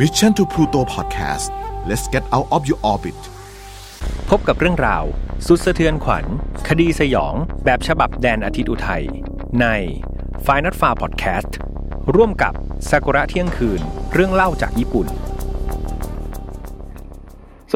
Mission to Pluto Podcast let's get out of your orbit พบกับเรื่องราว สุดสะเทือนขวัญ คดีสยอง แบบฉบับแดนอาทิตย์อุทัย ใน f i n a l f a r Podcast ร่วมกับซากุระเที่ยงคืน เรื่องเล่าจากญี่ปุ่น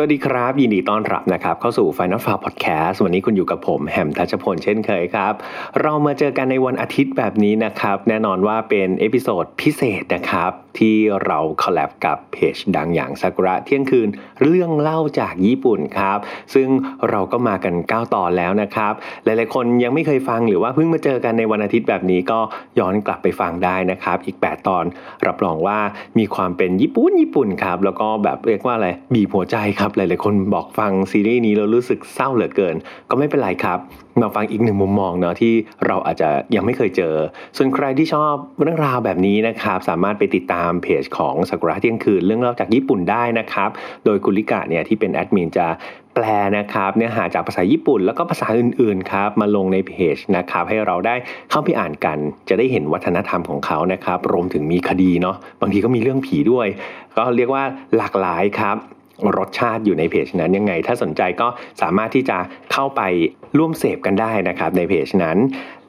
สวัสดีครับ ยินดีต้อนรับนะครับ เข้าสู่ Final File Podcast วันนี้คุณอยู่กับผมแฮมทัชพลเช่นเคยครับ เรามาเจอกันในวันอาทิตย์แบบนี้นะครับ แน่นอนว่าเป็น episode พิเศษนะครับ ที่เราคอลแลบกับเพจดังอย่างซากุระเที่ยงคืนเรื่องเล่าจากญี่ปุ่นครับ ซึ่งเราก็มากัน 9 ตอนแล้วนะครับ หลายๆ คนยังไม่เคยฟังหรือว่าเพิ่งมาเจอกันในวันอาทิตย์แบบนี้ก็ย้อนกลับไปฟังได้นะครับ อีก 8 ตอนรับรองว่ามีความเป็นญี่ปุ่นญี่ปุ่นครับแล้วก็แบบเรียกว่าอะไรบีบหัวใจครับหลายๆคนบอกฟังซีรีส์นี้แล้วรู้สึกเศร้าเหลือเกิน ก็ไม่เป็นไรครับมาฟังอีกหนึ่งมุมมองเนาะที่เราอาจจะยังไม่เคยเจอ ส่วนใครที่ชอบเรื่องราวแบบนี้นะครับสามารถไปติดตามเพจของสักุระเที่ยงคืนเรื่องเล่าจากญี่ปุ่นได้นะครับ โดยกุณลิกะเนี่ยที่เป็นแอดมินจะแปลนะครับเนื้อหาจากภาษาญี่ปุ่น แล้วก็ภาษาอื่นๆครับมาลงในเพจนะครับให้เราได้เข้าไปอ่านกัน จะได้เห็นวัฒนธรรมของเขานะครับรวมถึงมีคดีเนาะบางทีก็มีเรื่องผีด้วย ก็เรียกว่าหลากหลายครับ รสชาติอยู่ในเพจนั้นยังไง ถ้าสนใจก็สามารถที่จะเข้าไปร่วมเสพกันได้นะครับในเพจนั้น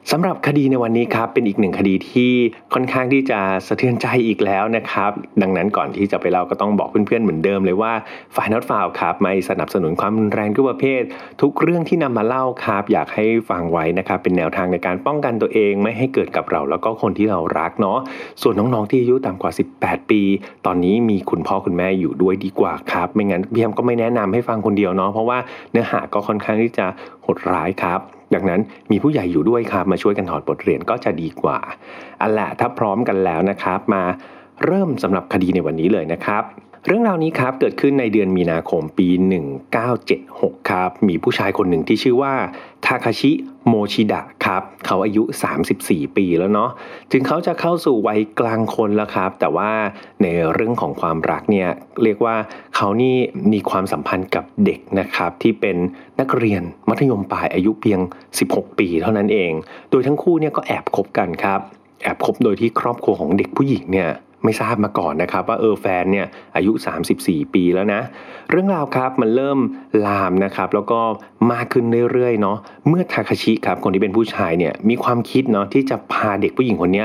สำหรับคดีในวันนี้ครับเป็นอีกหนึ่งคดีที่ค่อนข้างที่จะสะเทือนใจอีกแล้วนะครับ ดังนั้นก่อนที่จะไปเล่าก็ต้องบอกเพื่อนๆเหมือนเดิมเลยว่าฝ่ายนอตฟาวครับไม่สนับสนุนความรุนแรงทุกประเภท ทุกเรื่องที่นำมาเล่าครับอยากให้ฟังไว้นะครับเป็นแนวทางในการป้องกันตัวเองไม่ให้เกิดกับเรา แล้วก็คนที่เรารักเนาะส่วนน้องๆที่อายุต่ำกว่า 18 ปี ตอนนี้มีคุณพ่อคุณแม่อยู่ด้วยดีกว่าครับ ไม่งั้นพี่แอมก็ไม่แนะนำให้ฟังคนเดียวเนาะเพราะว่าเนื้อหาก็ค่อนข้างที่จะโหดร้ายครับ ดังนั้นมีผู้ใหญ่อยู่ด้วยครับมาช่วยกันถอดบทเรียนก็จะดีกว่าอันแหละถ้าพร้อมกันแล้วนะครับ มาเริ่มสำหรับคดีในวันนี้เลยนะครับ เรื่องราวนี้ครับเกิดขึ้นในเดือนมีนาคมปี 1976 ครับ มีผู้ชายคนหนึ่งที่ชื่อว่าทาคาชิโมชิดะครับ เขาอายุ 34 ปีแล้วเนาะถึงเขาจะเข้าสู่วัยกลางคนแล้วครับ แต่ว่าในเรื่องของความรักเนี่ยเรียกว่าเขานี่มีความสัมพันธ์กับเด็กนะครับ ที่เป็นนักเรียนมัธยมปลายอายุเพียง 16 ปีเท่านั้นเอง โดยทั้งคู่เนี่ยก็แอบคบกันครับ แอบคบโดยที่ครอบครัวของเด็กผู้หญิงเนี่ย ไม่ทราบมาก่อนนะครับ ว่าเออแฟนเนี่ยอายุ 34 ปีแล้วนะ เรื่องราวครับมันเริ่มลามนะครับ แล้วก็มากขึ้นเรื่อยๆเนาะเมื่อทาคาชิครับคนที่เป็นผู้ชายเนี่ยมีความคิดเนาะที่จะพาเด็กผู้หญิงคนนี้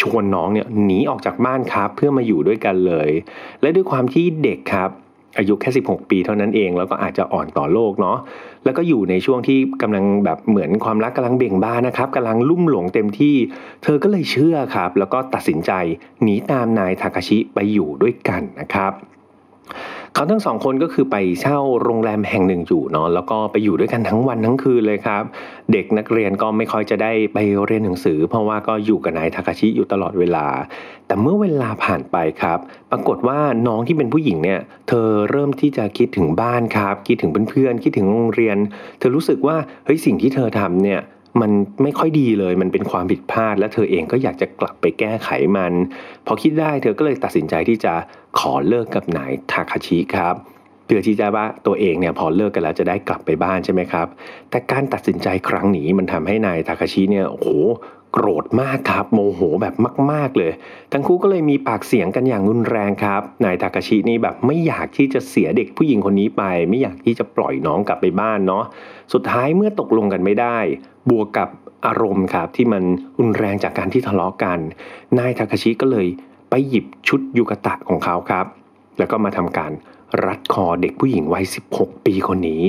ชวนน้องเนี่ยหนีออกจากบ้านครับเพื่อมาอยู่ด้วยกันเลย และด้วยความที่เด็กครับ อายุแค่ 16 ปีเท่านั้นเอง แล้วก็อาจจะอ่อนต่อโลกเนาะแล้วก็อยู่ในช่วงที่กำลังแบบเหมือนความรักกำลังเบ่งบานนะครับกำลังลุ่มหลงเต็มที่ เธอก็เลยเชื่อครับ แล้วก็ตัดสินใจหนีตามนายทาคาชิไปอยู่ด้วยกันนะครับ เขาทั้งสองคนก็คือไปเช่าโรงแรมแห่งหนึ่งอยู่เนาะแล้วก็ไปอยู่ด้วยกันทั้งวันทั้งคืนเลยครับ เด็กนักเรียนก็ไม่ค่อยจะได้ไปเรียนหนังสือ เพราะว่าก็อยู่กับนายทาคาชิอยู่ตลอดเวลา แต่เมื่อเวลาผ่านไปครับ ปรากฏว่าน้องที่เป็นผู้หญิงเนี่ย เธอเริ่มที่จะคิดถึงบ้านครับ คิดถึงเพื่อนๆคิดถึงโรงเรียน เธอรู้สึกว่าเฮ้ยสิ่งที่เธอทำเนี่ย มันไม่ค่อยดีเลย มันเป็นความผิดพลาด และเธอเองก็อยากจะกลับไปแก้ไขมัน พอคิดได้เธอก็เลยตัดสินใจที่จะขอเลิกกับนายทาคาชิครับ พื่อที่จะว่าตัวเองเนี่ยพอเลิกกันแล้วจะได้กลับไปบ้านใช่ไหมครับ แต่การตัดสินใจครั้งนี้มันทำให้นายทาคาชิเนี่ยโอ้โหโกรธมากครับ โมโหแบบมาก ๆ เลย ทั้งคู่ก็เลยมีปากเสียงกันอย่างรุนแรงครับ นายทากาชินี่แบบไม่อยากที่จะเสียเด็กผู้หญิงคนนี้ไป ไม่อยากที่จะปล่อยน้องกลับไปบ้านเนาะสุดท้ายเมื่อตกลงกันไม่ได้ บวกกับอารมณ์ครับที่มันรุนแรงจากการที่ทะเลาะกัน นายทากาชิก็เลยไปหยิบชุดยูกะตะของเขาครับ แล้วก็มาทำการ รัดคอเด็กผู้หญิงวัย 16 ปีคนนี้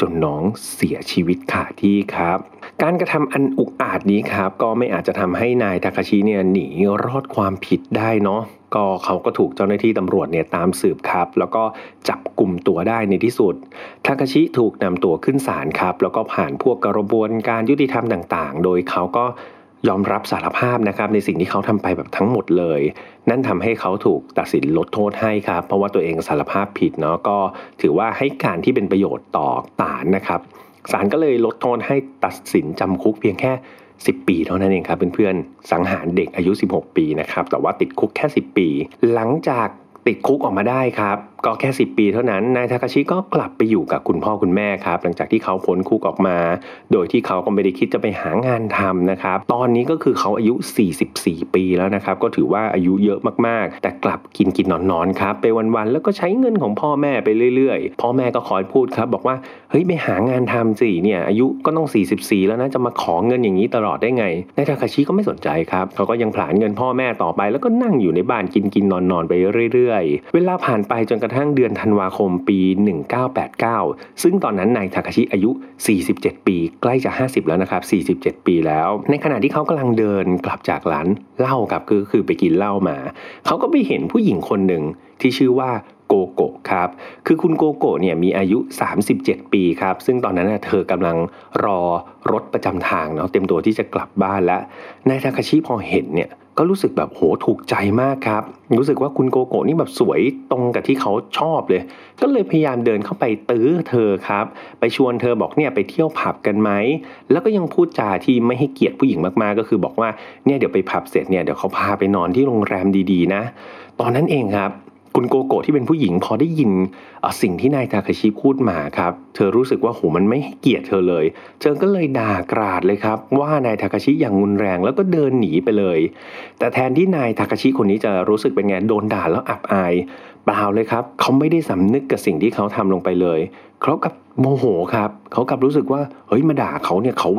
จนน้องเสียชีวิตขาที่ครับ การกระทำอันอุกอาจนี้ครับ ก็ไม่อาจจะทำให้นายทาคาชิเนี่ยหนีรอดความผิดได้เนาะก็เขาก็ถูกเจ้าหน้าที่ตำรวจเนี่ยตามสืบครับ แล้วก็จับกลุ่มตัวได้ในที่สุดทาคาชิถูกนำตัวขึ้นศาลครับ แล้วก็ผ่านพวกกระบวนการยุติธรรมต่างๆ โดยเขาก็ ยอมรับสารภาพนะครับในสิ่งที่เขาทำไปแบบทั้งหมดเลย นั่นทำให้เขาถูกตัดสินลดโทษให้ครับ เพราะว่าตัวเองสารภาพผิดเนาะก็ถือว่าให้การที่เป็นประโยชน์ต่อศาลนะครับศาลก็เลยลดโทษให้ตัดสินจำคุกเพียงแค่ 10 ปีเท่านั้นเองครับเพื่อนๆสังหารเด็กอายุ 16 ปีนะครับแต่ว่าติดคุกแค่ 10 ปี หลังจากติดคุกออกมาได้ครับก็แค่ 10 ปีเท่านั้น นายทาคาชิก็กลับไปอยู่กับคุณพ่อคุณแม่ครับ หลังจากที่เขาพ้นคุกออกมา โดยที่เขาก็ไม่ได้คิดจะไปหางานทำนะครับ ตอนนี้ก็คือเขาอายุ 44 ปีแล้วนะครับ ก็ถือว่าอายุเยอะมากๆ แต่กลับกินกินนอนนอนครับ ไปวันๆ แล้วก็ใช้เงินของพ่อแม่ไปเรื่อยๆ พ่อแม่ก็คอยพูดครับบอกว่า เฮ้ยไปหางานทำสิเนี่ยอายุก็ต้อง 44 แล้วนะ จะมาขอเงินอย่างนี้ตลอดได้ไง นายทาคาชิก็ไม่สนใจครับ เขาก็ยังผลาญเงินพ่อแม่ต่อไป แล้วก็นั่งอยู่ในบ้านกินกินนอนนอนไปเรื่อยๆ เวลาผ่านไปจนกระทั่งทั้งเดือนธันวาคมปี 1989 ซึ่งตอนนั้นนายทาคาชิอายุ 47 ปี ใกล้จะ 50 แล้วนะครับ 47 ปีแล้ว ในขณะที่เขากำลังเดินกลับจากร้านเหล้ากับคือคือไปกินเหล้ามา เขาก็ไปเห็นผู้หญิงคนหนึ่งที่ชื่อว่าโกโกะครับ คือคุณโกโกะเนี่ยมีอายุ 37 ปีครับ ซึ่งตอนนั้นเธอกำลังรอรถประจำทางเนาะเต็มตัวที่จะกลับบ้านแล้ว นายทาคาชิพอเห็นเนี่ย ก็รู้สึกแบบโหถูกใจมากครับ รู้สึกว่าคุณโกโกะนี่แบบสวยตรงกับที่เขาชอบเลย ก็เลยพยายามเดินเข้าไปตื้อเธอครับ ไปชวนเธอบอกเนี่ยไปเที่ยวผับกันไหม แล้วก็ยังพูดจาที่ไม่ให้เกียรติผู้หญิงมากๆ ก็คือบอกว่าเนี่ยเดี๋ยวไปผับเสร็จเนี่ยเดี๋ยวเขาพาไปนอนที่โรงแรมดีๆนะ ตอนนั้นเองครับ คุณโกโกะที่เป็นผู้หญิงพอได้ยินสิ่งที่นายทาคาชิพูดมาครับ เธอรู้สึกว่าโหมันไม่ให้เกียรติเธอเลย เธอก็เลยด่ากราดเลยครับ ว่านายทาคาชิอย่างรุนแรงแล้วก็เดินหนีไปเลย แต่แทนที่นายทาคาชิคนนี้จะรู้สึกเป็นไงโดนด่าแล้วอับอายเปล่าเลยครับ เขาไม่ได้สำนึกกับสิ่งที่เขาทำลงไปเลยเขากับโมโหครับ เขากับรู้สึกว่าเฮ้ยมาด่าเขาเนี่ยเขา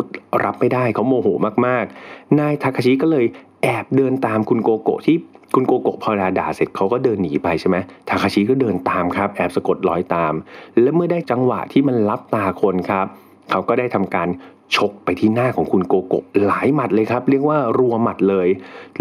รับไม่ได้เขาโมโหมากๆ นายทาคาชิก็เลยแอบเดินตามคุณโกโกะที่ คุณโกโกะพอด่าเสร็จเขาก็เดินหนีไปใช่ไหมทาคาชิก็เดินตามครับ แอบสะกดรอยตาม และเมื่อได้จังหวะที่มันรับตาคนครับ เขาก็ได้ทำการชกไปที่หน้าของคุณโกโกะหลายหมัดเลยครับ เรียกว่ารัวหมัดเลย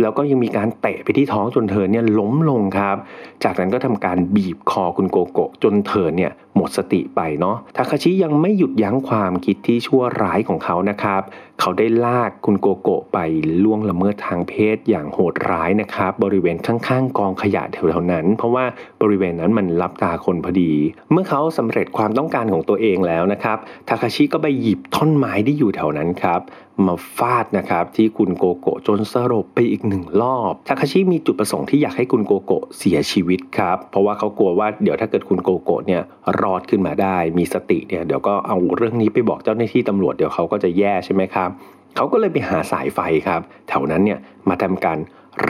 แล้วก็ยังมีการเตะไปที่ท้องจนเธอเนี่ยล้มลงครับ จากนั้นก็ทำการบีบคอคุณโกโกะจนเธอเนี่ยหมดสติไปเนาะทาคาชิยังไม่หยุดยั้งความคิดที่ชั่วร้ายของเขานะครับ เขาได้ลากคุณโกโกะไปล่วงละเมิดทางเพศอย่างโหดร้ายนะครับ บริเวณข้างๆ กองขยะแถวๆนั้น เพราะว่าบริเวณนั้นมันรับตาคนพอดี เมื่อเขาสำเร็จความต้องการของตัวเองแล้วนะครับทาคาชิก็ไปหยิบท่อนไม้ที่อยู่แถวนั้นครับ มาฟาดนะครับที่คุณโกโกะจนสลบไปอีกหนึ่งรอบทาคาชิมีจุดประสงค์ที่อยากให้คุณโกโกะเสียชีวิตครับเพราะว่าเขากลัวว่าเดี๋ยวถ้าเกิดคุณโกโกะเนี่ยรอดขึ้นมาได้ มีสติเนี่ยเดี๋ยวก็เอาเรื่องนี้ไปบอกเจ้าหน้าที่ตำรวจเดี๋ยวเขาก็จะแย่ใช่ไหมครับเขาก็เลยไปหาสายไฟครับแถวนั้นเนี่ยมาทำการ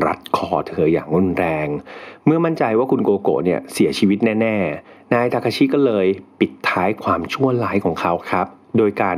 รัดคอเธออย่างรุนแรง เมื่อมั่นใจว่าคุณโกโกะเนี่ยเสียชีวิตแน่ ๆ นายทาคาชิก็เลยปิดท้ายความชั่วร้ายของเขาครับ โดยการ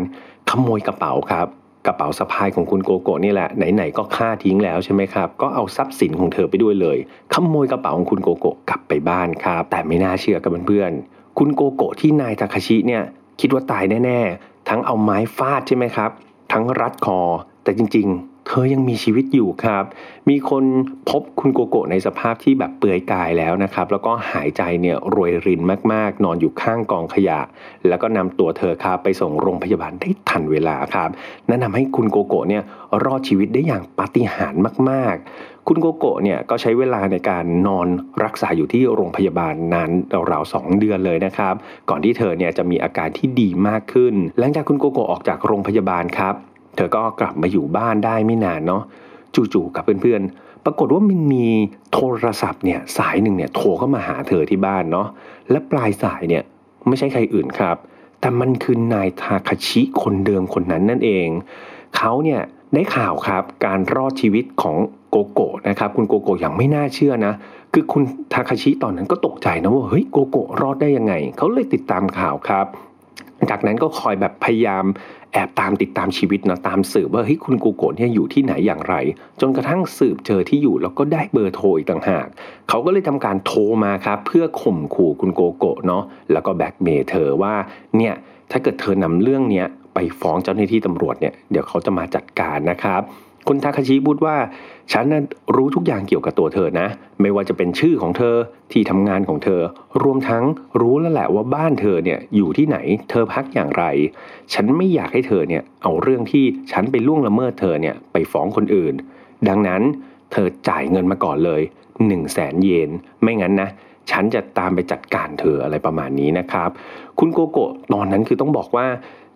ขโมยกระเป๋าครับ กระเป๋าสะพายของคุณโกโกะนี่แหละไหนๆก็ฆ่าทิ้งแล้วใช่ไหมครับก็เอาทรัพย์สินของเธอไปด้วยเลย ขโมยกระเป๋าของคุณโกโกะกลับไปบ้านครับ แต่ไม่น่าเชื่อกับเพื่อนๆคุณโกโกะที่นายทาคาชิเนี่ยคิดว่าตายแน่ๆ ทั้งเอาไม้ฟาดใช่ไหมครับ ทั้งรัดคอ แต่จริงๆ เธอยังมีชีวิตอยู่ครับ มีคนพบคุณโกโกะในสภาพที่แบบเปลือยกายแล้วนะครับ แล้วก็หายใจเนี่ยรวยรินมากๆ นอนอยู่ข้างกองขยะ แล้วก็นำตัวเธอครับไปส่งโรงพยาบาลได้ทันเวลาครับนั่นทำให้คุณโกโกะเนี่ยรอดชีวิตได้อย่างปาฏิหาริย์มาก ๆคุณโกโกะเนี่ยก็ใช้เวลาในการนอนรักษาอยู่ที่โรงพยาบาลนานราวๆสองเดือนเลยนะครับ ก่อนที่เธอเนี่ยจะมีอาการที่ดีมากขึ้น หลังจากคุณโกโกะออกจากโรงพยาบาลครับ เธอก็กลับมาอยู่บ้านได้ไม่นานเนาะจู่ๆกับเพื่อนๆ ปรากฏว่ามันมีโทรศัพท์เนี่ยสายหนึ่งเนี่ยโทรเข้ามาหาเธอที่บ้านเนาะและปลายสายเนี่ยไม่ใช่ใครอื่นครับ แต่มันคือนายทาคาชิคนเดิมคนนั้นนั่นเอง เขาเนี่ยได้ข่าวครับการรอดชีวิตของโกโกะนะครับคุณโกโกะอย่างไม่น่าเชื่อนะ คือคุณทาคาชิตอนนั้นก็ตกใจนะว่าเฮ้ยโกโกะรอดได้ยังไง เขาเลยติดตามข่าวครับ จากนั้นก็คอยแบบพยายามแอบตามติดตามชีวิตนะตามสืบว่าเฮ้ยคุณโกโกะเนี่ยอยู่ที่ไหนอย่างไร จนกระทั่งสืบเจอที่อยู่แล้วก็ได้เบอร์โทรอีกต่างหาก เขาก็เลยทำการโทรมาครับเพื่อข่มขู่คุณโกโกะเนาะแล้วก็แบ็กเมย์เธอว่าเนี่ยถ้าเกิดเธอนำเรื่องเนี้ยไปฟ้องเจ้าหน้าที่ตำรวจเนี่ยเดี๋ยวเขาจะมาจัดการนะครับ คุณทาคาชิพูดว่า ฉันนั้นรู้ทุกอย่างเกี่ยวกับตัวเธอนะ ไม่ว่าจะเป็นชื่อของเธอที่ทำงานของเธอ รวมทั้งรู้แล้วแหละว่าบ้านเธอเนี่ยอยู่ที่ไหน เธอพักอย่างไร ฉันไม่อยากให้เธอเนี่ยเอาเรื่องที่ฉันไปล่วงละเมิดเธอเนี่ยไปฟ้องคนอื่น ดังนั้นเธอจ่ายเงินมาก่อนเลย1นึ่งแสนเยน ไม่งั้นนะฉันจะตามไปจัดการเธออะไรประมาณนี้นะครับ คุณโกโกะตอนนั้นคือต้องบอกว่า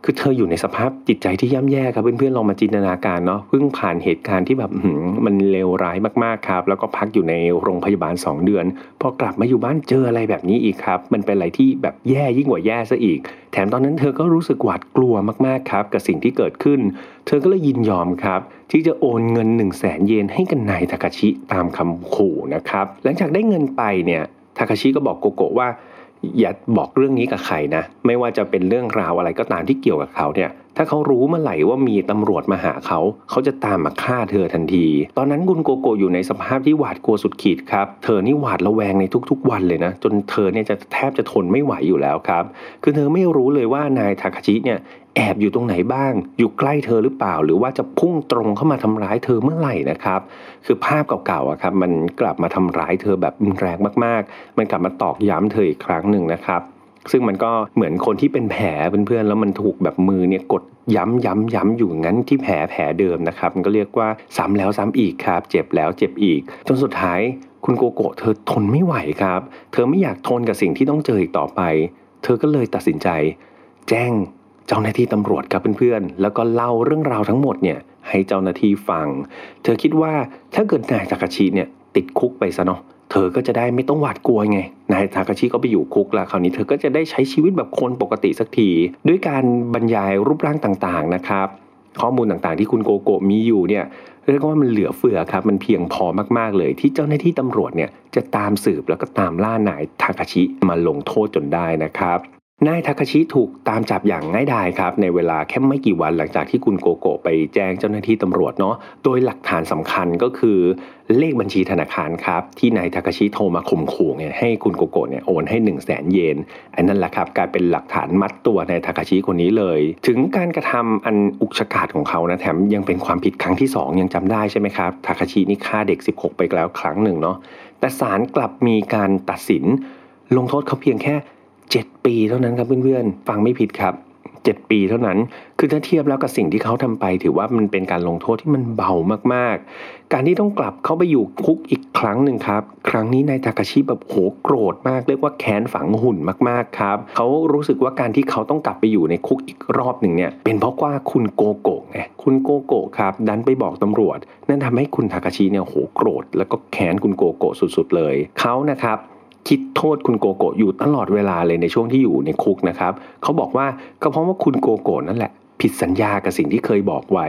คือเธออยู่ในสภาพจิตใจที่ย่ำแย่ครับเพื่อนๆลองมาจินตนาการเนาะเพิ่งผ่านเหตุการณ์ที่แบบมันเลวร้ายมากๆครับ แล้วก็พักอยู่ในโรงพยาบาล 2 เดือน พอกลับมาอยู่บ้านเจออะไรแบบนี้อีกครับ มันเป็นอะไรที่แบบแย่ยิ่งกว่าแย่ซะอีก แถมตอนนั้นเธอก็รู้สึกหวาดกลัวมากๆครับ กับสิ่งที่เกิดขึ้น เธอก็เลยยินยอมครับ ที่จะโอนเงิน 1 0 0 0 0แสนเยนให้กับนายทาคาชิตามคำขู่นะครับหลังจากได้เงินไปเนี่ยทาคาชิก็บอกโกโกะว่า อย่าบอกเรื่องนี้กับใครนะ ไม่ว่าจะเป็นเรื่องราวอะไรก็ตามที่เกี่ยวกับเขาเนี่ย ถ้าเขารู้เมื่อไหร่ว่ามีตำรวจมาหาเขา เขาจะตามมาฆ่าเธอทันที ตอนนั้นกุนโกโกอยู่ในสภาพที่หวาดกลัวสุดขีดครับ เธอนี่หวาดระแวงในทุกๆ วันเลยนะ จนเธอเนี่ยจะแทบจะทนไม่ไหวอยู่แล้วครับ คือเธอไม่รู้เลยว่านายทาคาชิเนี่ย แอบอยู่ตรงไหนบ้าง อยู่ใกล้เธอหรือเปล่า หรือว่าจะพุ่งตรงเข้ามาทำร้ายเธอเมื่อไหร่นะครับ คือภาพเก่าๆอะครับมันกลับมาทำร้ายเธอแบบแรงมากๆ มันกลับมาตอกย้ำเธออีกครั้งหนึ่งนะครับซึ่งมันก็เหมือนคนที่เป็นแผลเพื่อนๆ แล้วมันถูกแบบมือเนี่ยกดย้ำย้ำย้ำอยู่งั้นที่แผลแผลเดิมนะครับ มันก็เรียกว่าซ้ำแล้วซ้ำอีกครับ เจ็บแล้วเจ็บอีก จนสุดท้ายคุณโกโกะเธอทนไม่ไหวครับ เธอไม่อยากทนกับสิ่งที่ต้องเจออีกต่อไป เธอก็เลยตัดสินใจ แจ้ง เจ้าหน้าที่ตำรวจครับเพื่อนๆ แล้วก็เล่าเรื่องราวทั้งหมดเนี่ยให้เจ้าหน้าที่ฟัง เธอคิดว่าถ้าเกิดนายทาคาชิเนี่ยติดคุกไปซะเนาะ เธอก็จะได้ไม่ต้องหวาดกลัวไง นายทาคาชิก็ไปอยู่คุกแล้วคราวนี้เธอก็จะได้ใช้ชีวิตแบบคนปกติสักที ด้วยการบรรยายรูปร่างต่างๆนะครับ ข้อมูลต่างๆที่คุณโกโกะมีอยู่เนี่ยเรียกว่ามันเหลือเฟือครับ มันเพียงพอมากๆเลย ที่เจ้าหน้าที่ตำรวจเนี่ยจะตามสืบแล้วก็ตามล่านายทาคาชิมาลงโทษจนได้นะครับ นายทาคาชิถูกตามจับอย่างง่ายดายครับ ในเวลาแค่ไม่กี่วันหลังจากที่คุณโกโกะไปแจ้งเจ้าหน้าที่ตำรวจเนาะโดยหลักฐานสำคัญก็คือเลขบัญชีธนาคารครับ ที่นายทาคาชิโทรมาข่มขู่ไงให้คุณโกโกะเนี่ยโอนให้ 1 0 0 0 0แสนเยนอันนั้นแหละครับกลายเป็นหลักฐานมัดตัวนายทาคาชิคนนี้เลย ถึงการกระทำอันอุกชะกาจของเขานะแถมยังเป็นความผิดครั้งที่ 2 ยังจำได้ใช่ไหมครับทาคาชินี่ฆ่าเด็ก 16 ไปแล้วครั้งหนึ่งเนาะแต่ศาลกลับมีการตัดสิน ลงโทษเขาเพียงแค่ 7 ปีเท่านั้นครับเพื่อนๆ ฟังไม่ผิดครับ 7 ปีเท่านั้น คือถ้าเทียบแล้วกับสิ่งที่เขาทำไป ถือว่ามันเป็นการลงโทษที่มันเบามากๆ การที่ต้องกลับเข้าไปอยู่คุกอีกครั้งหนึ่งครับ ครั้งนี้นายทากาชิแบบโหโกรธมาก เรียกว่าแค้นฝังหุ่นมากๆครับ เขารู้สึกว่าการที่เขาต้องกลับไปอยู่ในคุกอีกรอบหนึ่งเนี่ย เป็นเพราะว่าคุณโกโกะไง คุณโกโกะครับ ดันไปบอกตำรวจ นั่นทำให้คุณทากาชิเนี่ยโหโกรธ แล้วก็แค้นคุณโกโกะสุดๆเลย เขานะครับ คิดโทษคุณโกโกะอยู่ตลอดเวลาเลยในช่วงที่อยู่ในคุกนะครับเขาบอกว่าก็เพราะว่าคุณโกโกะนั่นแหละ ผิดสัญญากับสิ่งที่เคยบอกไว้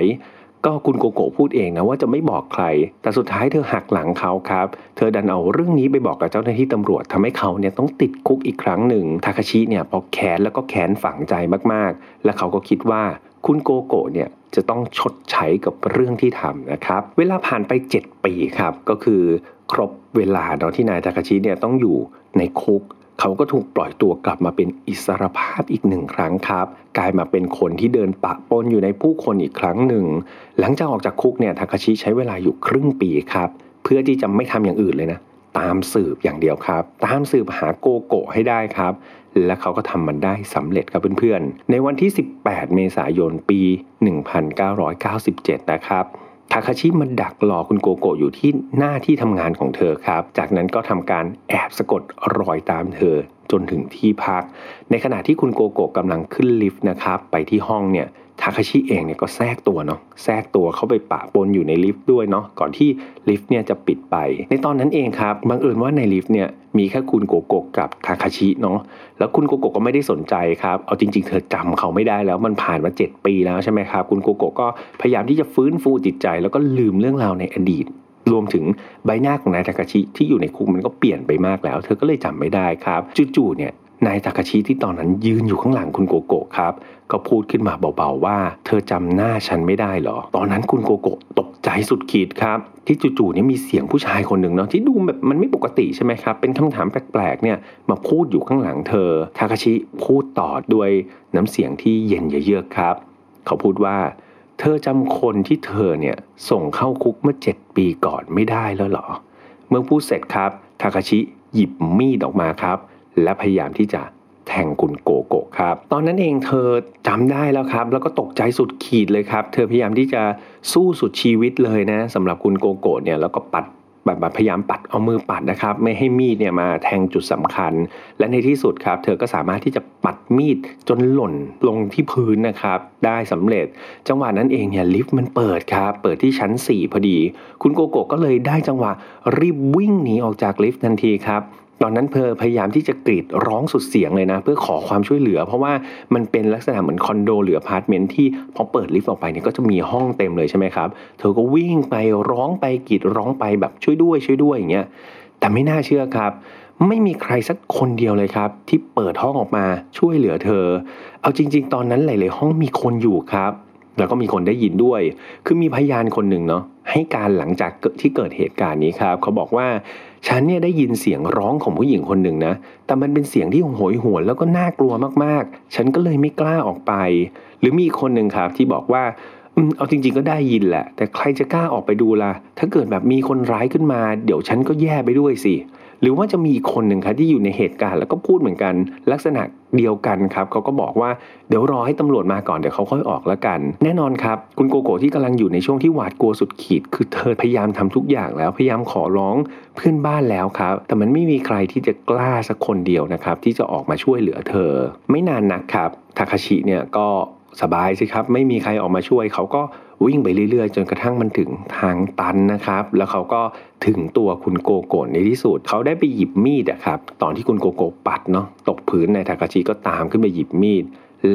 ก็คุณโกโกะพูดเองนะว่าจะไม่บอกใคร แต่สุดท้ายเธอหักหลังเขาครับ เธอดันเอาเรื่องนี้ไปบอกกับเจ้าหน้าที่ตำรวจทำให้เขาเนี่ยต้องติดคุกอีกครั้งหนึ่งทาคาชิเนี่ยพอแค้นแล้วก็แค้นฝังใจมากๆ และเขาก็คิดว่าคุณโกโกะเนี่ยจะต้องชดใช้กับเรื่องที่ทำนะครับ เวลาผ่านไป 7 ปีครับ ก็คือ ครบเวลาเนาะที่นายทาคาชิเนี่ยต้องอยู่ในคุก เขาก็ถูกปล่อยตัวกลับมาเป็นอิสรภาพอีกหนึ่งครั้งครับ กลายมาเป็นคนที่เดินปะปนอยู่ในผู้คนอีกครั้งหนึ่ง หลังจากออกจากคุกเนี่ยทาคาชิใช้เวลาอยู่ครึ่งปีครับ เพื่อที่จะไม่ทำอย่างอื่นเลยนะตามสืบอย่างเดียวครับ ตามสืบหาโกโกะให้ได้ครับ และเขาก็ทำมันได้สำเร็จครับเพื่อนๆ ในวันที่ 18 เมษายนปี 1997 นะครับ ทาคาชิมาดักหลอคุณโกโกะอยู่ที่หน้าที่ทำงานของเธอครับ จากนั้นก็ทำการแอบสะกดรอยตามเธอจนถึงที่พัก ในขณะที่คุณโกโกะกำลังขึ้นลิฟต์นะครับ ไปที่ห้องเนี่ย ทาคาชิเองเนี่ยก็แทรกตัวเนาะแทรกตัวเข้าไปปะปนอยู่ในลิฟต์ด้วยเนาะก่อนที่ลิฟต์เนี่ยจะปิดไป ในตอนนั้นเองครับบังเอิญว่าในลิฟต์เนี่ยมีแค่คุณโกโกกับทาคาชิเนาะแล้วคุณโกโกก็ไม่ได้สนใจครับ เอาจริง ๆ เธอจำเขาไม่ได้แล้วมันผ่านมา 7 ปีแล้วใช่ไหมครับคุณโกโกก็พยายามที่จะฟื้นฟูจิตใจ แล้วก็ลืมเรื่องราวในอดีตรวมถึงใบหน้าของนายทาคาชิที่อยู่ในคุกมันก็เปลี่ยนไปมากแล้ว เธอก็เลยจำไม่ได้ครับจู่ๆเนี่ย นายทาคาชิที่ตอนนั้นยืนอยู่ข้างหลังคุณโกโกะครับ ก็พูดขึ้นมาเบาๆว่า เธอจำหน้าฉันไม่ได้หรอ ตอนนั้นคุณโกโกะตกใจสุดขีดครับ ที่จู่ๆนี่มีเสียงผู้ชายคนหนึ่งเนาะที่ดูแบบมันไม่ปกติใช่ไหมครับ เป็นคำถามแปลกๆเนี่ยมาพูดอยู่ข้างหลังเธอ ทาคาชิพูดต่อด้วยน้ำเสียงที่เย็นเยือกครับ เขาพูดว่า เธอจำคนที่เธอเนี่ยส่งเข้าคุกเมื่อเจ็ดปีก่อนไม่ได้แล้วหรอ เมื่อพูดเสร็จครับ ทาคาชิหยิบมีดออกมาครับ และพยายามที่จะแทงคุณโกโกะครับ ตอนนั้นเองเธอจำได้แล้วครับ แล้วก็ตกใจสุดขีดเลยครับ เธอพยายามที่จะสู้สุดชีวิตเลยนะสำหรับคุณโกโกะเนี่ยแล้วก็ปัดแบบพยายามปัดเอามือปัดนะครับ ไม่ให้มีดเนี่ยมาแทงจุดสำคัญ และในที่สุดครับ เธอก็สามารถที่จะปัดมีดจนหล่นลงที่พื้นนะครับ ได้สำเร็จ จังหวะนั้นเองเนี่ยลิฟต์มันเปิดครับ เปิดที่ชั้น 4 พอดี คุณโกโก้ก็เลยได้จังหวะรีบวิ่งหนีออกจากลิฟต์ทันทีครับ ตอนนั้นเธอพยายามที่จะกรีดร้องสุดเสียงเลยนะ เพื่อขอความช่วยเหลือ เพราะว่ามันเป็นลักษณะเหมือนคอนโดหรืออพาร์ตเมนต์ที่พอเปิดลิฟต์ออกไปเนี่ยก็จะมีห้องเต็มเลยใช่ไหมครับ เธอก็วิ่งไปร้องไปกรีดร้องไปแบบช่วยด้วยช่วยด้วยอย่างเงี้ยแต่ไม่น่าเชื่อครับไม่มีใครสักคนเดียวเลยครับ ที่เปิดห้องออกมาช่วยเหลือเธอ เอาจริง ๆ ตอนนั้นหลาย ๆ ห้องมีคนอยู่ครับ แล้วก็มีคนได้ยินด้วย คือมีพยานคนหนึ่งเนาะให้การหลังจากที่เกิดเหตุการณ์นี้ครับ เขาบอกว่า ฉันเนี่ยได้ยินเสียงร้องของผู้หญิงคนหนึ่งนะ แต่มันเป็นเสียงที่โหยหวนแล้วก็น่ากลัวมากๆ ฉันก็เลยไม่กล้าออกไป หรือมีคนหนึ่งครับที่บอกว่าอืมเอาจริง ๆก็ได้ยินแหละ แต่ใครจะกล้าออกไปดูล่ะ ถ้าเกิดแบบมีคนร้ายขึ้นมา เดี๋ยวฉันก็แย่ไปด้วยสิ หรือว่าจะมีอีกคนหนึ่งครับที่อยู่ในเหตุการณ์แล้วก็พูดเหมือนกันลักษณะเดียวกันครับเขาก็บอกว่าเดี๋ยวรอให้ตำรวจมาก่อนเดี๋ยวเขาค่อยออกแล้วกัน แน่นอนครับ คุณโกโก้ที่กำลังอยู่ในช่วงที่หวาดกลัวสุดขีด คือเธอพยายามทำทุกอย่างแล้วพยายามขอร้องเพื่อนบ้านแล้วครับ แต่มันไม่มีใครที่จะกล้าสักคนเดียวนะครับที่จะออกมาช่วยเหลือเธอ ไม่นานนักครับทาคาชิเนี่ยก็สบายสิครับ ไม่มีใครออกมาช่วยเขาก็ วิ่งไปเรื่อยๆ จนกระทั่งมันถึงทางตันนะครับ แล้วเขาก็ถึงตัวคุณโกโกะในที่สุดเขาได้ไปหยิบมีดอะครับ ตอนที่คุณโกโกะปัดเนาะตกพื้นในทากาชิก็ตามขึ้นไปหยิบมีด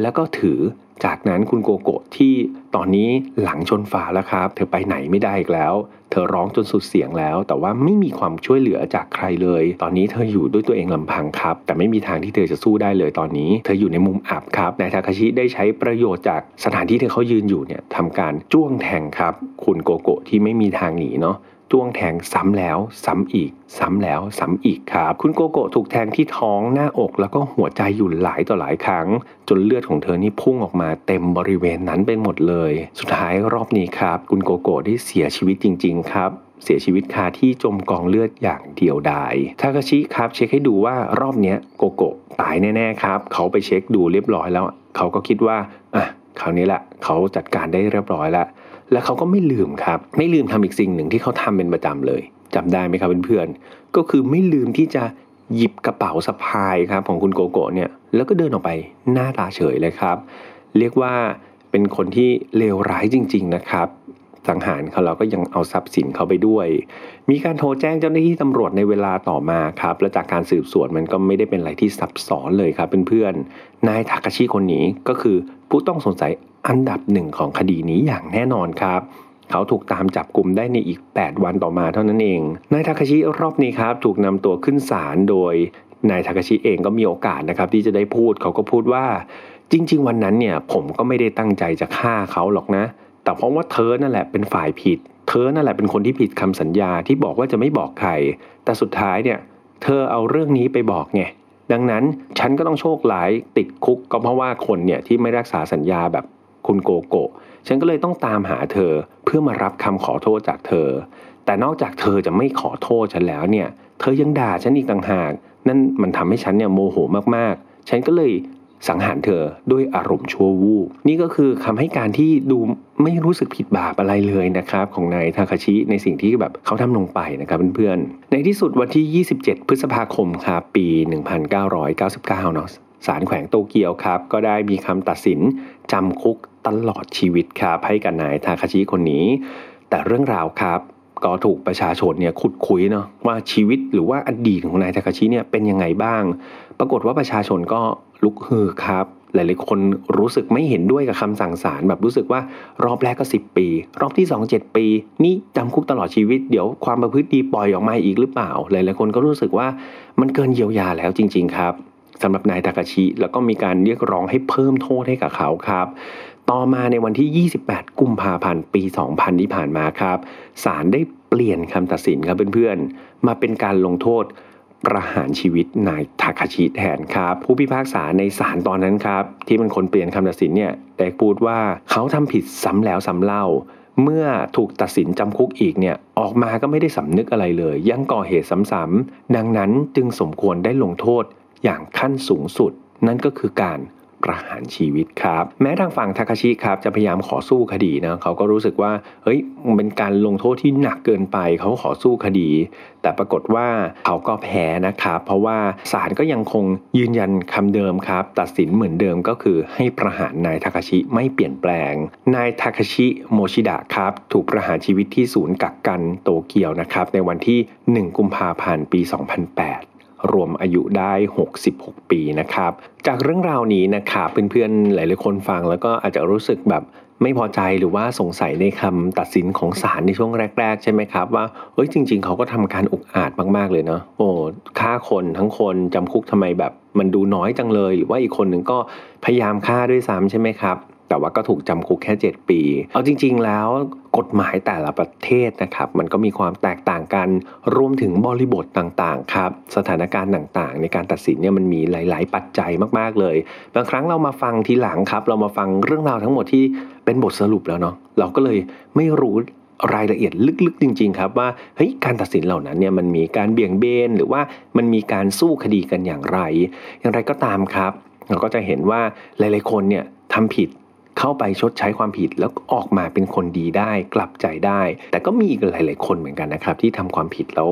แล้วก็ถือจากนั้นคุณโกโกะที่ตอนนี้หลังชนฝาแล้วครับ เธอไปไหนไม่ได้อีกแล้ว เธอร้องจนสุดเสียงแล้ว แต่ว่าไม่มีความช่วยเหลือจากใครเลย ตอนนี้เธออยู่ด้วยตัวเองลำพังครับ แต่ไม่มีทางที่เธอจะสู้ได้เลยตอนนี้ เธออยู่ในมุมอับครับนายทาคาชิได้ใช้ประโยชน์จากสถานที่ที่เขายืนอยู่เนี่ยทำการจ้วงแทงครับ คุณโกโกะที่ไม่มีทางหนีเนาะ จ้วงแทงซ้ำแล้ว ซ้ำอีก ซ้ำแล้วซ้ำอีกครับ คุณโกโกะถูกแทงที่ท้องหน้าอกแล้วก็หัวใจอยู่หลายต่อหลายครั้ง จนเลือดของเธอนี่พุ่งออกมาเต็มบริเวณนั้นไปหมดเลย สุดท้ายรอบนี้ครับ คุณโกโกะได้เสียชีวิตจริง ๆ ครับเสียชีวิตคาที่จมกองเลือดอย่างเดียวดาย ทาคาชิครับเช็คให้ดูว่ารอบนี้โกโกะตายแน่ๆครับ เขาไปเช็คดูเรียบร้อยแล้ว เขาก็คิดว่าอะคราวนี้แหละเขาจัดการได้เรียบร้อยแล้ว และเขาก็ไม่ลืมครับ ไม่ลืมทำอีกสิ่งหนึ่งที่เขาทำเป็นประจำเลยจำได้ไหมครับเพื่อนๆก็คือไม่ลืมที่จะหยิบกระเป๋าสะพายครับของคุณโกโก้เนี่ยแล้วก็เดินออกไปหน้าตาเฉยเลยครับ เรียกว่าเป็นคนที่เลวร้ายจริง ๆนะครับ สังหารเขาเราก็ยังเอาทรัพย์สินเขาไปด้วย มีการโทรแจ้งเจ้าหน้าที่ตำรวจในเวลาต่อมาครับ และจากการสืบสวนมันก็ไม่ได้เป็นอะไรที่ซับซ้อนเลยครับเพื่อนๆนายทากาชิคนนี้ก็คือผู้ต้องสงสัยอันดับหนึ่งของคดีนี้อย่างแน่นอนครับเขาถูกตามจับกลุ่มได้ในอีก 8 วันต่อมาเท่านั้นเอง นายทาคาชิรอบนี้ครับถูกนำตัวขึ้นศาลโดย นายทาคาชิเองก็มีโอกาสนะครับที่จะได้พูดเขาก็พูดว่า จริง ๆ วันนั้นเนี่ยผมก็ไม่ได้ตั้งใจจะฆ่าเขาหรอกนะ แต่เพราะว่าเธอนั่นแหละเป็นฝ่ายผิด เธอนั่นแหละเป็นคนที่ผิดคำสัญญาที่บอกว่าจะไม่บอกใคร แต่สุดท้ายเนี่ย เธอเอาเรื่องนี้ไปบอกไง ดังนั้นฉันก็ต้องโชคร้ายติดคุกก็เพราะว่าคนเนี่ยที่ไม่รักษาสัญญาแบบคุณโกโก้ฉันก็เลยต้องตามหาเธอเพื่อมารับคำขอโทษจากเธอ แต่นอกจากเธอจะไม่ขอโทษฉันแล้วเนี่ย เธอยังด่าฉันอีกต่างหาก นั่นมันทำให้ฉันเนี่ยโมโหมากๆ ฉันก็เลย สังหารเธอด้วยอารมณ์ชั่ววูบนี่ก็คือคำให้การที่ดูไม่รู้สึกผิดบาปอะไรเลยนะครับ ของนายทาคาชิในสิ่งที่แบบเขาทำลงไปนะครับเพื่อนๆในที่สุดวันที่ 27 พฤษภาคมครับปี 1999เนาะศาลแขวงโตเกียวครับ ก็ได้มีคำตัดสินจำคุกตลอดชีวิตครับให้กับนายทาคาชิคนนี้ แต่เรื่องราวครับก็ถูกประชาชนเนี่ยขุดคุยเนาะว่าชีวิตหรือว่าอดีตของนายทาคาชิเนี่ยเป็นยังไงบ้าง ปรากฏว่าประชาชนก็ ลุกฮือครับ หลายๆคนรู้สึกไม่เห็นด้วยกับคำสั่งศาลแบบรู้สึกว่ารอบแรกก็ 10 ปี รอบที่ 2 7 ปี นี่จำคุกตลอดชีวิต เดี๋ยวความประพฤติดีปล่อยออกมาอีกหรือเปล่า หลายๆคนก็รู้สึกว่ามันเกินเยียวยาแล้วจริง ๆ ครับสำหรับนายทากาชิ แล้วก็มีการเรียกร้องให้เพิ่มโทษให้กับเขาครับ ต่อมาในวันที่ 28 กุมภาพันธ์ ปี 2000 ที่ผ่านมาครับศาลได้เปลี่ยนคำตัดสินครับเพื่อนๆ มาเป็นการลงโทษ ประหารชีวิตนายทาคาชิแทนครับ ผู้พิพากษาในศาลตอนนั้นครับ ที่เป็นคนเปลี่ยนคำตัดสินเนี่ยได้พูดว่าเขาทำผิดซ้ำแล้วซ้ำเล่า เมื่อถูกตัดสินจำคุกอีกเนี่ยออกมาก็ไม่ได้สำนึกอะไรเลย ยังก่อเหตุซ้ำๆดังนั้นจึงสมควรได้ลงโทษอย่างขั้นสูงสุด นั่นก็คือการ ประหารชีวิตครับ แม้ทางฝั่งทาคาชิครับจะพยายามขอสู้คดีนะเขาก็รู้สึกว่าเฮ้ยมันเป็นการลงโทษที่หนักเกินไปเขาขอสู้คดี แต่ปรากฏว่าเขาก็แพ้นะครับเพราะว่าศาลก็ยังคงยืนยันคำเดิมครับ ตัดสินเหมือนเดิมก็คือให้ประหารนายทาคาชิไม่เปลี่ยนแปลง นายทาคาชิโมชิดะครับถูกประหารชีวิตที่ศูนย์กักกันโตเกียวนะครับในวันที่ 1 กุมภาพันธ์ปี 2008 รวมอายุได้ 66 ปีนะครับ จากเรื่องราวนี้นะครับเพื่อนๆหลายๆคนฟังแล้วก็อาจจะรู้สึกแบบไม่พอใจหรือว่าสงสัยในคำตัดสินของศาลในช่วงแรก ๆ ใช่ไหมครับ ว่าเฮ้ยจริง ๆ เขาก็ทำการอุกอาจมากๆเลยเนาะโอ้ฆ่าคนทั้งคนจำคุกทำไมแบบ มันดูน้อยจังเลย หรือว่าอีกคนหนึ่งก็พยายามฆ่าด้วยซ้ำใช่ไหมครับ แต่ว่าก็ถูกจำคุกแค่ 7 ปี เอาจริง ๆ แล้วกฎหมายแต่ละประเทศนะครับมันก็มีความแตกต่างกันรวมถึงบริบทต่างๆครับสถานการณ์ต่างๆ ในการตัดสินเนี่ยมันมีหลาย ๆ ปัจจัยมากๆเลย บางครั้งเรามาฟังทีหลังครับ เรามาฟังเรื่องราวทั้งหมดที่เป็นบทสรุปแล้วเนาะเราก็เลยไม่รู้รายละเอียดลึกๆจริง ๆ ครับว่าเฮ้ยการตัดสินเหล่านั้นเนี่ยมันมีการเบี่ยงเบนหรือว่ามันมีการสู้คดีกันอย่างไร อย่างไรก็ตามครับ เราก็จะเห็นว่าหลายๆคนเนี่ยทำผิด เข้าไปชดใช้ความผิดแล้วออกมาเป็นคนดีได้กลับใจได้ แต่ก็มีอีกหลาย ๆ คนเหมือนกันนะครับ ที่ทำความผิดแล้ว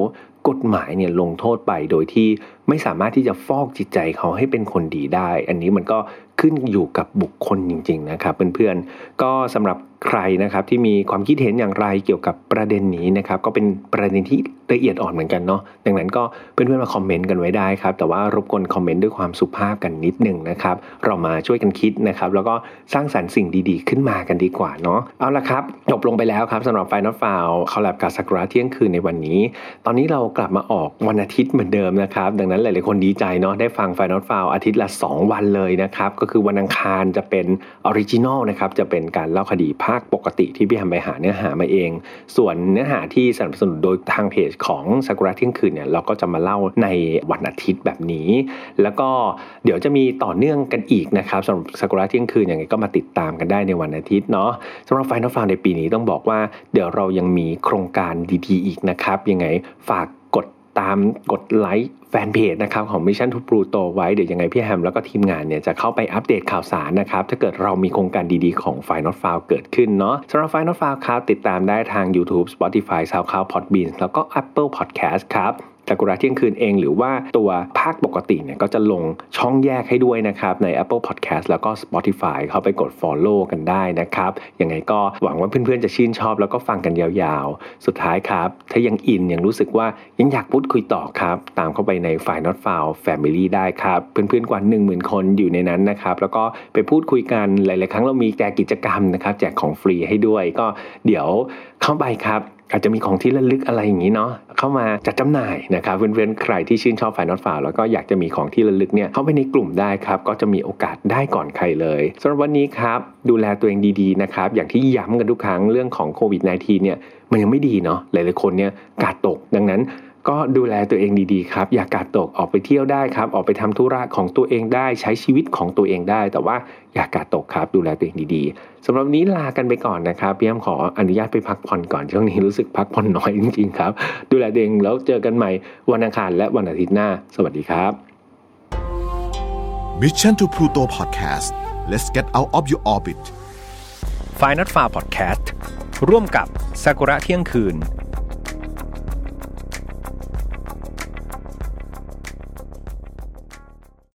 กฎหมายเนี่ยลงโทษไปโดยที่ไม่สามารถที่จะฟอกจิตใจเขาให้เป็นคนดีได้ อันนี้มันก็ขึ้นอยู่กับบุคคลจริง ๆ นะครับเพื่อนๆก็สำหรับใครนะครับที่มีความคิดเห็นอย่างไรเกี่ยวกับประเด็นนี้นะครับก็เป็นประเด็นที่ละเอียดอ่อนเหมือนกันเนาะดังนั้นก็เพื่อนๆมาคอมเมนต์กันไว้ได้ครับแต่ว่ารบกวนคอมเมนต์ด้วยความสุภาพกันนิดหนึ่งนะครับเรามาช่วยกันคิดนะครับแล้วก็สร้างสรรค์สิ่งดีๆ ขึ้นมากันดีกว่าเนาะเอาละครับจบลงไปแล้วครับสำหรับ Final File collab กับซากุระเที่ยงคืนในวันนี้ ตอนนี้เรากลับมาออกวันอาทิตย์เหมือนเดิมนะครับดังนั้นหลายๆคนดีใจเนาะได้ฟัง Final File อาทิตย์ละ 2 วันเลยนะครับก็คือวันอังคารจะเป็น original นะครับจะเป็นการเล่าคดีภาคปกติที่พี่ทำไปหาเนื้อหามาเอง ส่วนเนื้อหาที่สนับสนุนโดยทางเพจของซากุระเที่ยงคืนเนี่ยเราก็จะมาเล่าในวันอาทิตย์แบบนี้ แล้วก็เดี๋ยวจะมีต่อเนื่องกันอีกนะครับสำหรับซากุระเที่ยงคืนอย่างไรก็มาติดตามกันได้ในวันอาทิตย์เนาะสำหรับ Final File ในปีนี้ต้องบอกว่า เดี๋ยวเรายังมีโครงการดีๆ อีกนะครับ ยังไงฝากกดตามกดไลค์ แฟนเพจนะครับของ Mission to Pluto ไว้เดี๋ยวยังไงพี่แฮมแล้วก็ทีมงานเนี่ยจะเข้าไปอัปเดตข่าวสารนะครับ ถ้าเกิดเรามีโครงการดีๆ ของ f i n a l f i l e เกิดขึ้นเนาะสำหรับ f i n a l f i l e ครับติดตามได้ทาง YouTube Spotify SoundCloud Podbean แล้วก็ Apple Podcast ครับ ซากุระเที่ยงคืนเอง หรือว่าตัวภาคปกติเนี่ยก็จะลงช่องแยกให้ด้วยนะครับ ใน Apple Podcast แล้วก็ Spotify เข้าไปกด Follow กันได้นะครับ ยังไงก็หวังว่าเพื่อนๆจะชื่นชอบแล้วก็ฟังกันยาวๆ สุดท้ายครับ ถ้ายังอินยังรู้สึกว่ายังอยากพูดคุยต่อครับ ตามเข้าไปใน f i Not f o u l Family ได้ครับ เพื่อนๆกว่า 10,000 คนอยู่ในนั้นนะครับแล้วก็ไปพูดคุยกันหลายๆครั้งเรามีแจกกิจกรรมนะครับแจกของฟรีให้ด้วยก็เดี๋ยวเข้าไปครับ อาจจะมีของที่ระลึกอะไรอย่างนี้เนาะเข้ามาจัดจำหน่ายนะครับเพื่อนๆใครที่ชื่นชอบฝ่ายนอตฝ่าแล้วก็อยากจะมีของที่ระลึกเนี่ยเข้าไปในกลุ่มได้ครับ ก็จะมีโอกาสได้ก่อนใครเลยสำหรับวันนี้ครับดูแลตัวเองดีๆนะครับอย่างที่ย้ำกันทุกครั้งเรื่องของโควิด -19 เนี่ยมันยังไม่ดีเนาะหลายๆคนเนี่ยกาดตกดังนั้น ก็ดูแลตัวเองดีๆครับ อย่ากาดตกออกไปเที่ยวได้ครับ ออกไปทำธุระของตัวเองได้ใช้ชีวิตของตัวเองได้ แต่ว่าอย่ากาดตกครับดูแลตัวเองดีๆสำหรับนี้ลากันไปก่อนนะครับพี่แอมขออนุญาตไปพักผ่อนก่อนช่วงนี้รู้สึกพักผ่อนน้อยจริงๆครับ ดูแลตัวเองแล้วเจอกันใหม่วันอังคารและวันอาทิตย์หน้า สวัสดีครับ Mission to Pluto Podcast let's get out of your orbit f i n a l f a r Podcast ร่วมกับ Sakura เที่ยงคืน